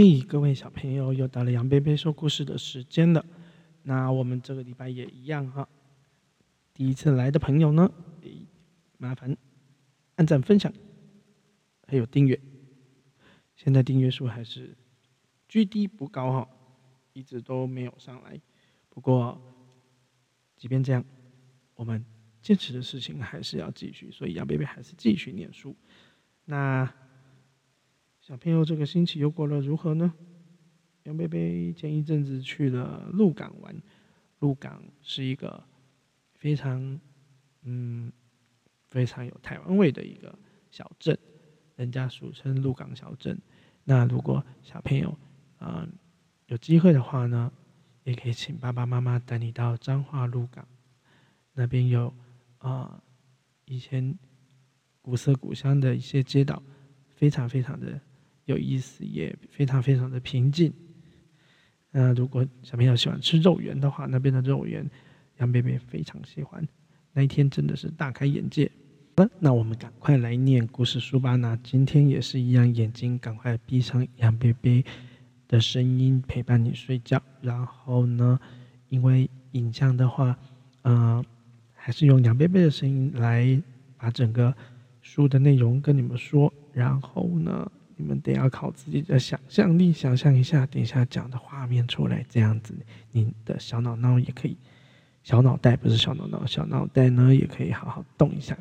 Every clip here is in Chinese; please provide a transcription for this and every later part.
嘿，各位小朋友，又到了杨贝贝说故事的时间了。那我们这个礼拜也一样哈。第一次来的朋友呢，麻烦按赞、分享，还有订阅。现在订阅数还是居低不高哈，一直都没有上来。不过，即便这样，我们坚持的事情还是要继续，所以杨贝贝还是继续念书。那。小朋友这个星期又过得如何呢？杨贝贝前一阵子去了鹿港玩，鹿港是一个非常嗯非常有台湾味的一个小镇，人家俗称鹿港小镇。那如果小朋友啊有机会的话呢，也可以请爸爸妈妈带你到彰化鹿港那边有啊以前古色古香的一些街道，非常非常的。有意思，也非常非常的平静。那如果小朋友喜欢吃肉圆的话，那边的肉圆，杨贝贝非常喜欢。那一天真的是大开眼界。好了，那我们赶快来念故事书吧。那今天也是一样，眼睛赶快闭上，杨贝贝的声音陪伴你睡觉。然后呢，因为影像的话，嗯，还是用杨贝贝的声音来把整个书的内容跟你们说。然后呢？你们得要靠自己的想象力，想象一下等一下讲的画面出来，这样子，你的小脑脑也可以，小脑袋不是小脑脑，小脑袋呢也可以好好动一下。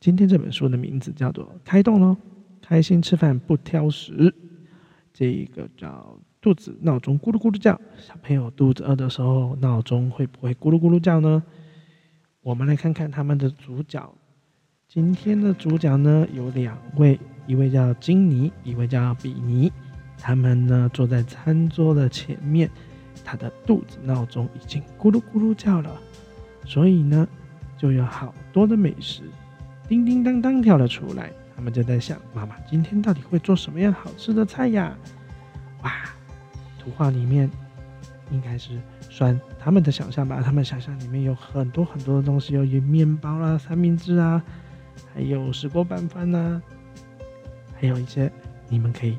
今天这本书的名字叫做《开动喽，开心吃饭不挑食》，这个叫肚子闹钟咕噜咕噜叫，小朋友肚子饿的时候，闹钟会不会咕噜咕噜叫呢？我们来看看他们的主角。今天的主角呢有两位。一位叫金尼，一位叫比尼，他们呢坐在餐桌的前面，他的肚子闹钟已经咕噜咕噜叫了，所以呢就有好多的美食叮叮当当跳了出来。他们就在想，妈妈今天到底会做什么样好吃的菜呀？哇，图画里面应该是算他们的想象吧，他们想象里面有很多很多的东西，有面包啦、三明治啊，还有石锅拌饭呐。还有一些你们可以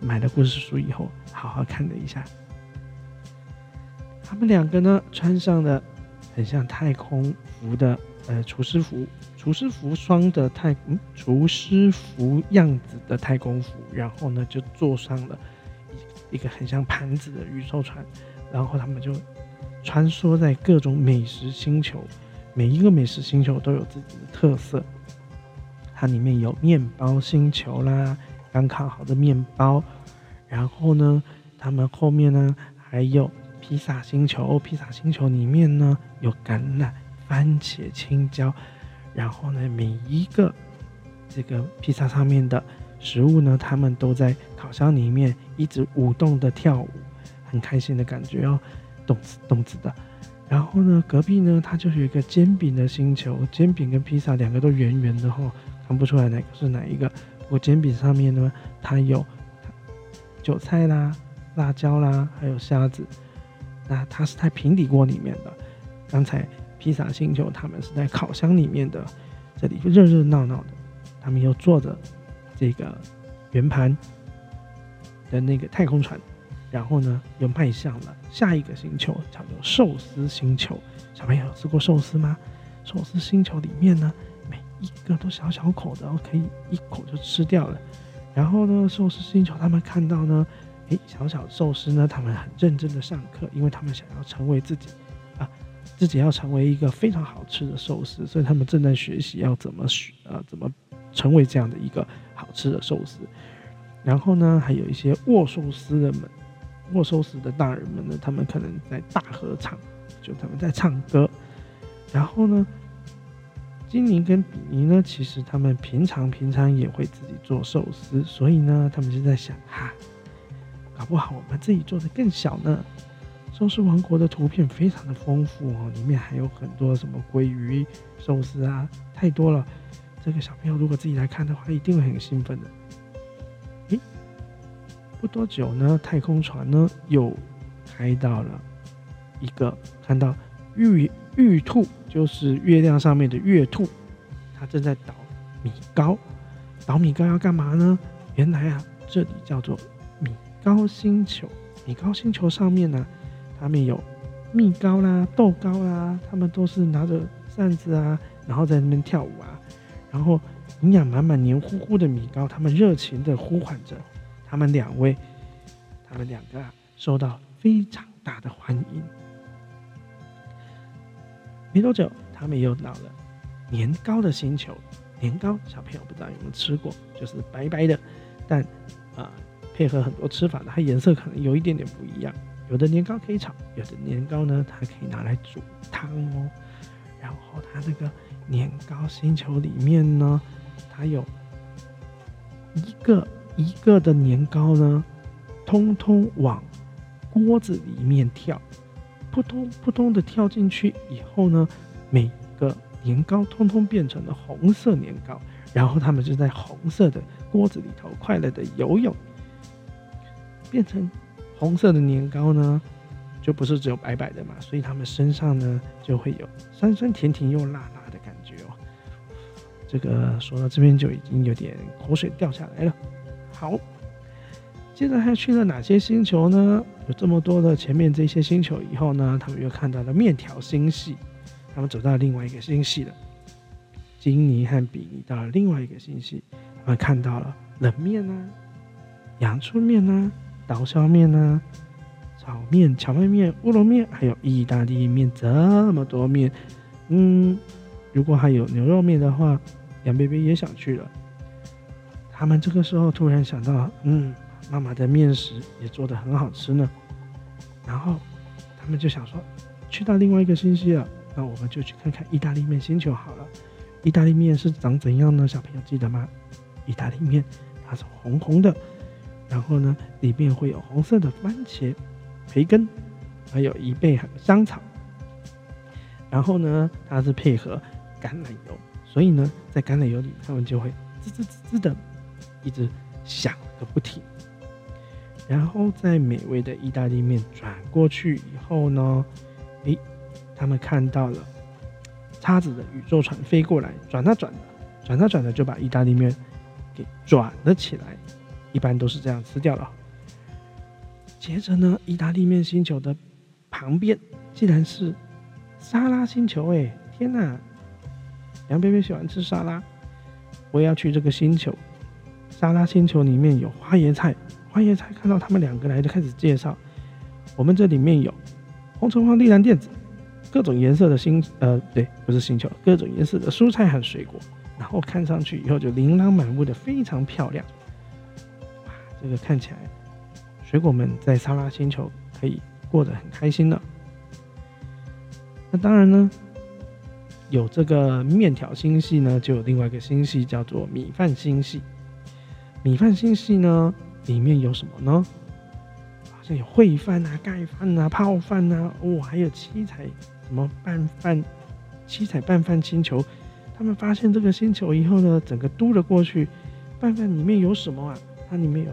买了故事书以后好好看的一下。他们两个呢穿上了很像太空服的呃厨师服，厨师服装的太嗯厨师服样子的太空服，然后呢就坐上了一一个很像盘子的宇宙船，然后他们就穿梭在各种美食星球，每一个美食星球都有自己的特色。它里面有面包星球啦，刚烤好的面包，然后呢，他们后面呢还有披萨星球，披萨星球里面呢有橄榄、番茄、青椒，然后呢每一个这个披萨上面的食物呢，他们都在烤箱里面一直舞动的跳舞，很开心的感觉哦，动次动次的。然后呢，隔壁呢它就是一个煎饼的星球，煎饼跟披萨两个都圆圆的哈。看不出来哪个是哪一个。不过煎饼上面呢，它有韭菜啦、辣椒啦，还有虾子。那它是在平底锅里面的。刚才披萨星球他们是在烤箱里面的，这里热热闹闹的。他们又坐着这个圆盘的那个太空船，然后呢又迈向了下一个星球，叫做寿司星球。小朋友吃过寿司吗？寿司星球里面呢？一个都小小口的，然后可以一口就吃掉了。然后呢，寿司星球他们看到呢，诶，小小寿司呢，他们很认真的上课，因为他们想要成为自己啊，自己要成为一个非常好吃的寿司，所以他们正在学习要怎么学啊，怎么成为这样的一个好吃的寿司。然后呢，还有一些握寿司的们，握寿司的大人们呢，他们可能在大合唱，就他们在唱歌。然后呢？金尼跟比尼呢，其实他们平常平常也会自己做寿司，所以呢，他们就在想哈，搞不好我们自己做的更小呢。寿司王国的图片非常的丰富哦，里面还有很多什么鲑鱼寿司啊，太多了。这个小朋友如果自己来看的话，一定会很兴奋的。诶，不多久呢，太空船呢又开到了一个看到玉玉兔。就是月亮上面的月兔，它正在捣米糕。捣米糕要干嘛呢？原来啊，这里叫做米糕星球。米糕星球上面呢，他们有蜜糕啦、豆糕啦，他们都是拿着扇子啊，然后在那边跳舞啊，然后营养满满、黏糊糊的米糕，他们热情的呼唤着他们两位，他们两个啊，受到非常大的欢迎。没多久，他们又到了年糕的星球。年糕，小朋友不知道有没有吃过，就是白白的，但啊。配合很多吃法，它颜色可能有一点点不一样。有的年糕可以炒，有的年糕呢，它可以拿来煮汤哦。然后它那个年糕星球里面呢，它有一个一个的年糕呢，通通往锅子里面跳，扑通扑通的跳进去以后呢，每个年糕通通变成了红色年糕，然后他们就在红色的锅子里头快乐的游泳。变成红色的年糕呢，就不是只有白白的嘛，所以他们身上呢就会有酸酸甜甜又辣辣的感觉哦。这个说到这边就已经有点口水掉下来了。好，接着还去了哪些星球呢？有这么多的前面这些星球以后呢，他们又看到了面条星系，他们走到另外一个星系了。金尼和比尼到了另外一个星系，他们看到了冷面啊，阳春面啊。刀削面呢，炒面、荞麦面、乌龙面，还有意大利面，这么多面。嗯，如果还有牛肉面的话，杨贝贝也想去了。他们这个时候突然想到，嗯，妈妈的面食也做的很好吃呢。然后他们就想说，去到另外一个星系了，那我们就去看看意大利面星球好了。意大利面是长怎样呢？小朋友记得吗？意大利面它是红红的。然后呢，里面会有红色的番茄、培根，还有一倍香草。然后呢，它是配合橄榄油，所以呢，在橄榄油里，他们就会滋滋滋滋的一直响个不停。然后在美味的意大利面转过去以后呢，诶，他们看到了叉子的宇宙船飞过来，转啊转的，转啊转的，就把意大利面给转了起来。一般都是这样吃掉了。接着呢，意大利面星球的旁边竟然是沙拉星球，哎，天哪！杨贝贝喜欢吃沙拉，我也要去这个星球。沙拉星球里面有花椰菜，花椰菜看到他们两个来就开始介绍，我们这里面有红橙黄绿蓝靛紫各种颜色的星，呃，对，不是星球，各种颜色的蔬菜和水果，然后看上去以后就琳琅满目的，非常漂亮。哇这个看起来，水果们在沙拉星球可以过得很开心呢。那当然呢，有这个面条星系呢，就有另外一个星系叫做米饭星系。米饭星系呢，里面有什么呢？好像有烩饭啊、盖饭啊、泡饭啊，哦，还有七彩什么拌饭、七彩拌饭星球。他们发现这个星球以后呢，整个嘟了过去。拌饭里面有什么啊？它里面有。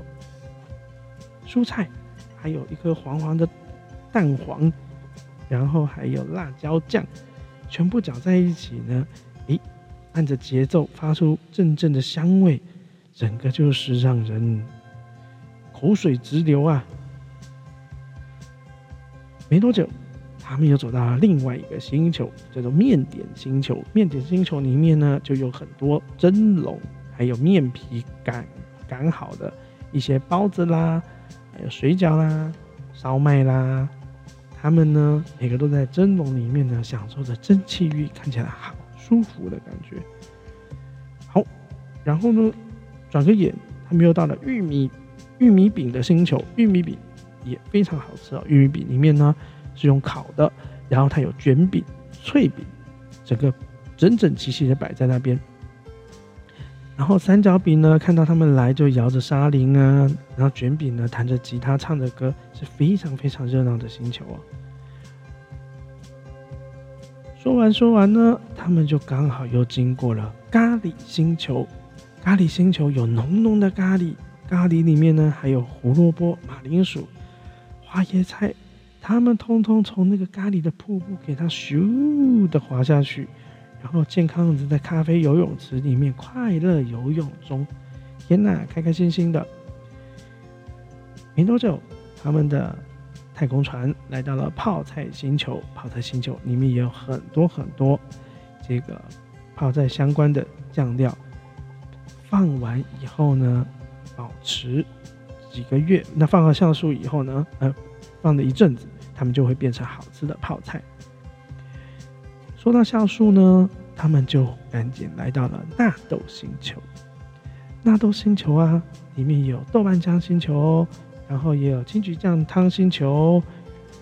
蔬菜，还有一颗黄黄的蛋黄，然后还有辣椒酱，全部搅在一起呢。诶，按着节奏发出阵阵的香味，整个就是让人口水直流啊！没多久，他们又走到了另外一个星球，叫做面点星球。面点星球里面呢，就有很多蒸笼，还有面皮擀擀好的一些包子啦。还有水饺啦，烧麦啦，他们呢每个都在蒸笼里面呢，享受着蒸汽浴，看起来好舒服的感觉。好，然后呢，转个眼，他们又到了玉米玉米饼的星球，玉米饼也非常好吃哦。玉米饼里面呢是用烤的，然后它有卷饼、脆饼，整个整整齐齐的摆在那边。然后三角饼呢，看到他们来就摇着沙铃啊，然后卷饼呢弹着吉他唱着歌，是非常非常热闹的星球哦。说完说完呢，他们就刚好又经过了咖喱星球。咖喱星球有浓浓的咖喱，咖喱里面呢还有胡萝卜、马铃薯、花椰菜，他们通通从那个咖喱的瀑布给它咻的滑下去。然后健康的在咖啡游泳池里面快乐游泳中，天哪，开开心心的。没多久，他们的太空船来到了泡菜星球。泡菜星球里面也有很多很多这个泡菜相关的酱料。放完以后呢，保持几个月。那放了酵素以后呢，呃，放了一阵子，它们就会变成好吃的泡菜。说到酵素呢，他们就赶紧来到了纳豆星球。纳豆星球啊，里面有豆瓣酱星球。然后也有金桔酱汤星球，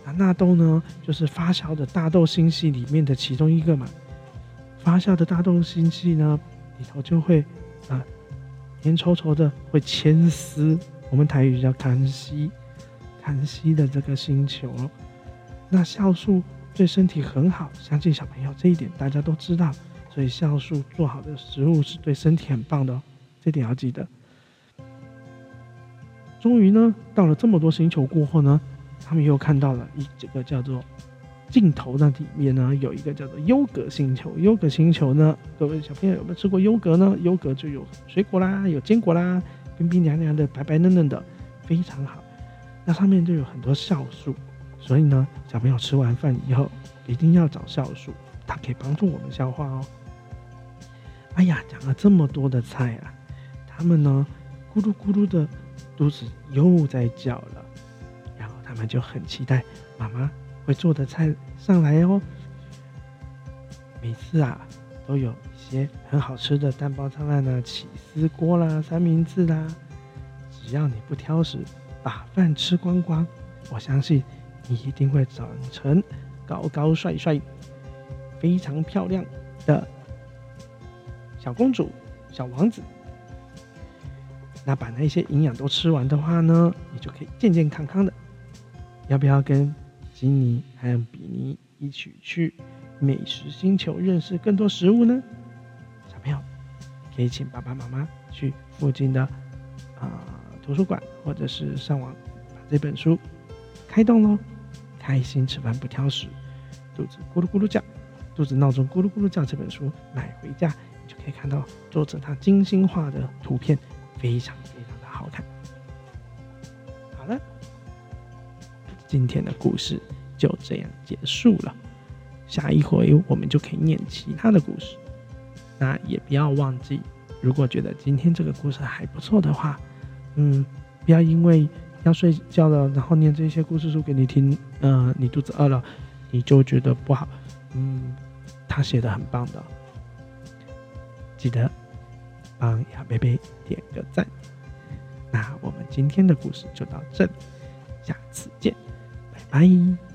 那纳豆呢，就是发酵的大豆星系里面的其中一个嘛。发酵的大豆星系呢，里头就会啊，黏稠稠的，会牵丝。我们台语叫痰稀，痰稀的这个星球。那酵素对身体很好，相信小朋友这一点大家都知道。所以酵素做好的食物是对身体很棒的哦，这点要记得。终于呢，到了这么多星球过后呢，他们又看到了一这个叫做镜头那里面呢，有一个叫做优格星球。优格星球呢，各位小朋友有没有吃过优格呢？优格就有水果啦，有坚果啦，冰冰凉凉的，白白嫩嫩的，非常好。那上面就有很多酵素，所以呢，小朋友吃完饭以后一定要找酵素，它可以帮助我们消化哦。哎呀，讲了这么多的菜啊，他们呢，咕噜咕噜的。肚子又在叫了，然后他们就很期待妈妈会做的菜上来哦。每次啊，都有一些很好吃的蛋包汤啦、起司锅啦、三明治啦。只要你不挑食，把饭吃光光，我相信你一定会长成高高帅帅、非常漂亮的小公主、小王子。那把那些营养都吃完的话呢，你就可以健健康康的。要不要跟吉尼还有比尼一起去美食星球认识更多食物呢？小朋友可以请爸爸妈妈去附近的啊图书馆，或者是上网把这本书开动喽。开心吃饭不挑食，肚子咕噜咕噜叫，肚子闹钟咕噜咕噜叫。这本书买回家，就可以看到作者他精心画的图片。非常今天的故事就这样结束了。下一回我们就可以念其他的故事。那也不要忘记，如果觉得今天这个故事还不错的话，嗯，不要因为要睡觉了，然后念这些故事书给你听，呃，你肚子饿了，你就觉得不好。嗯，他写的很棒的，记得。帮亚贝贝点个赞，那我们今天的故事就到这里，下次见，拜。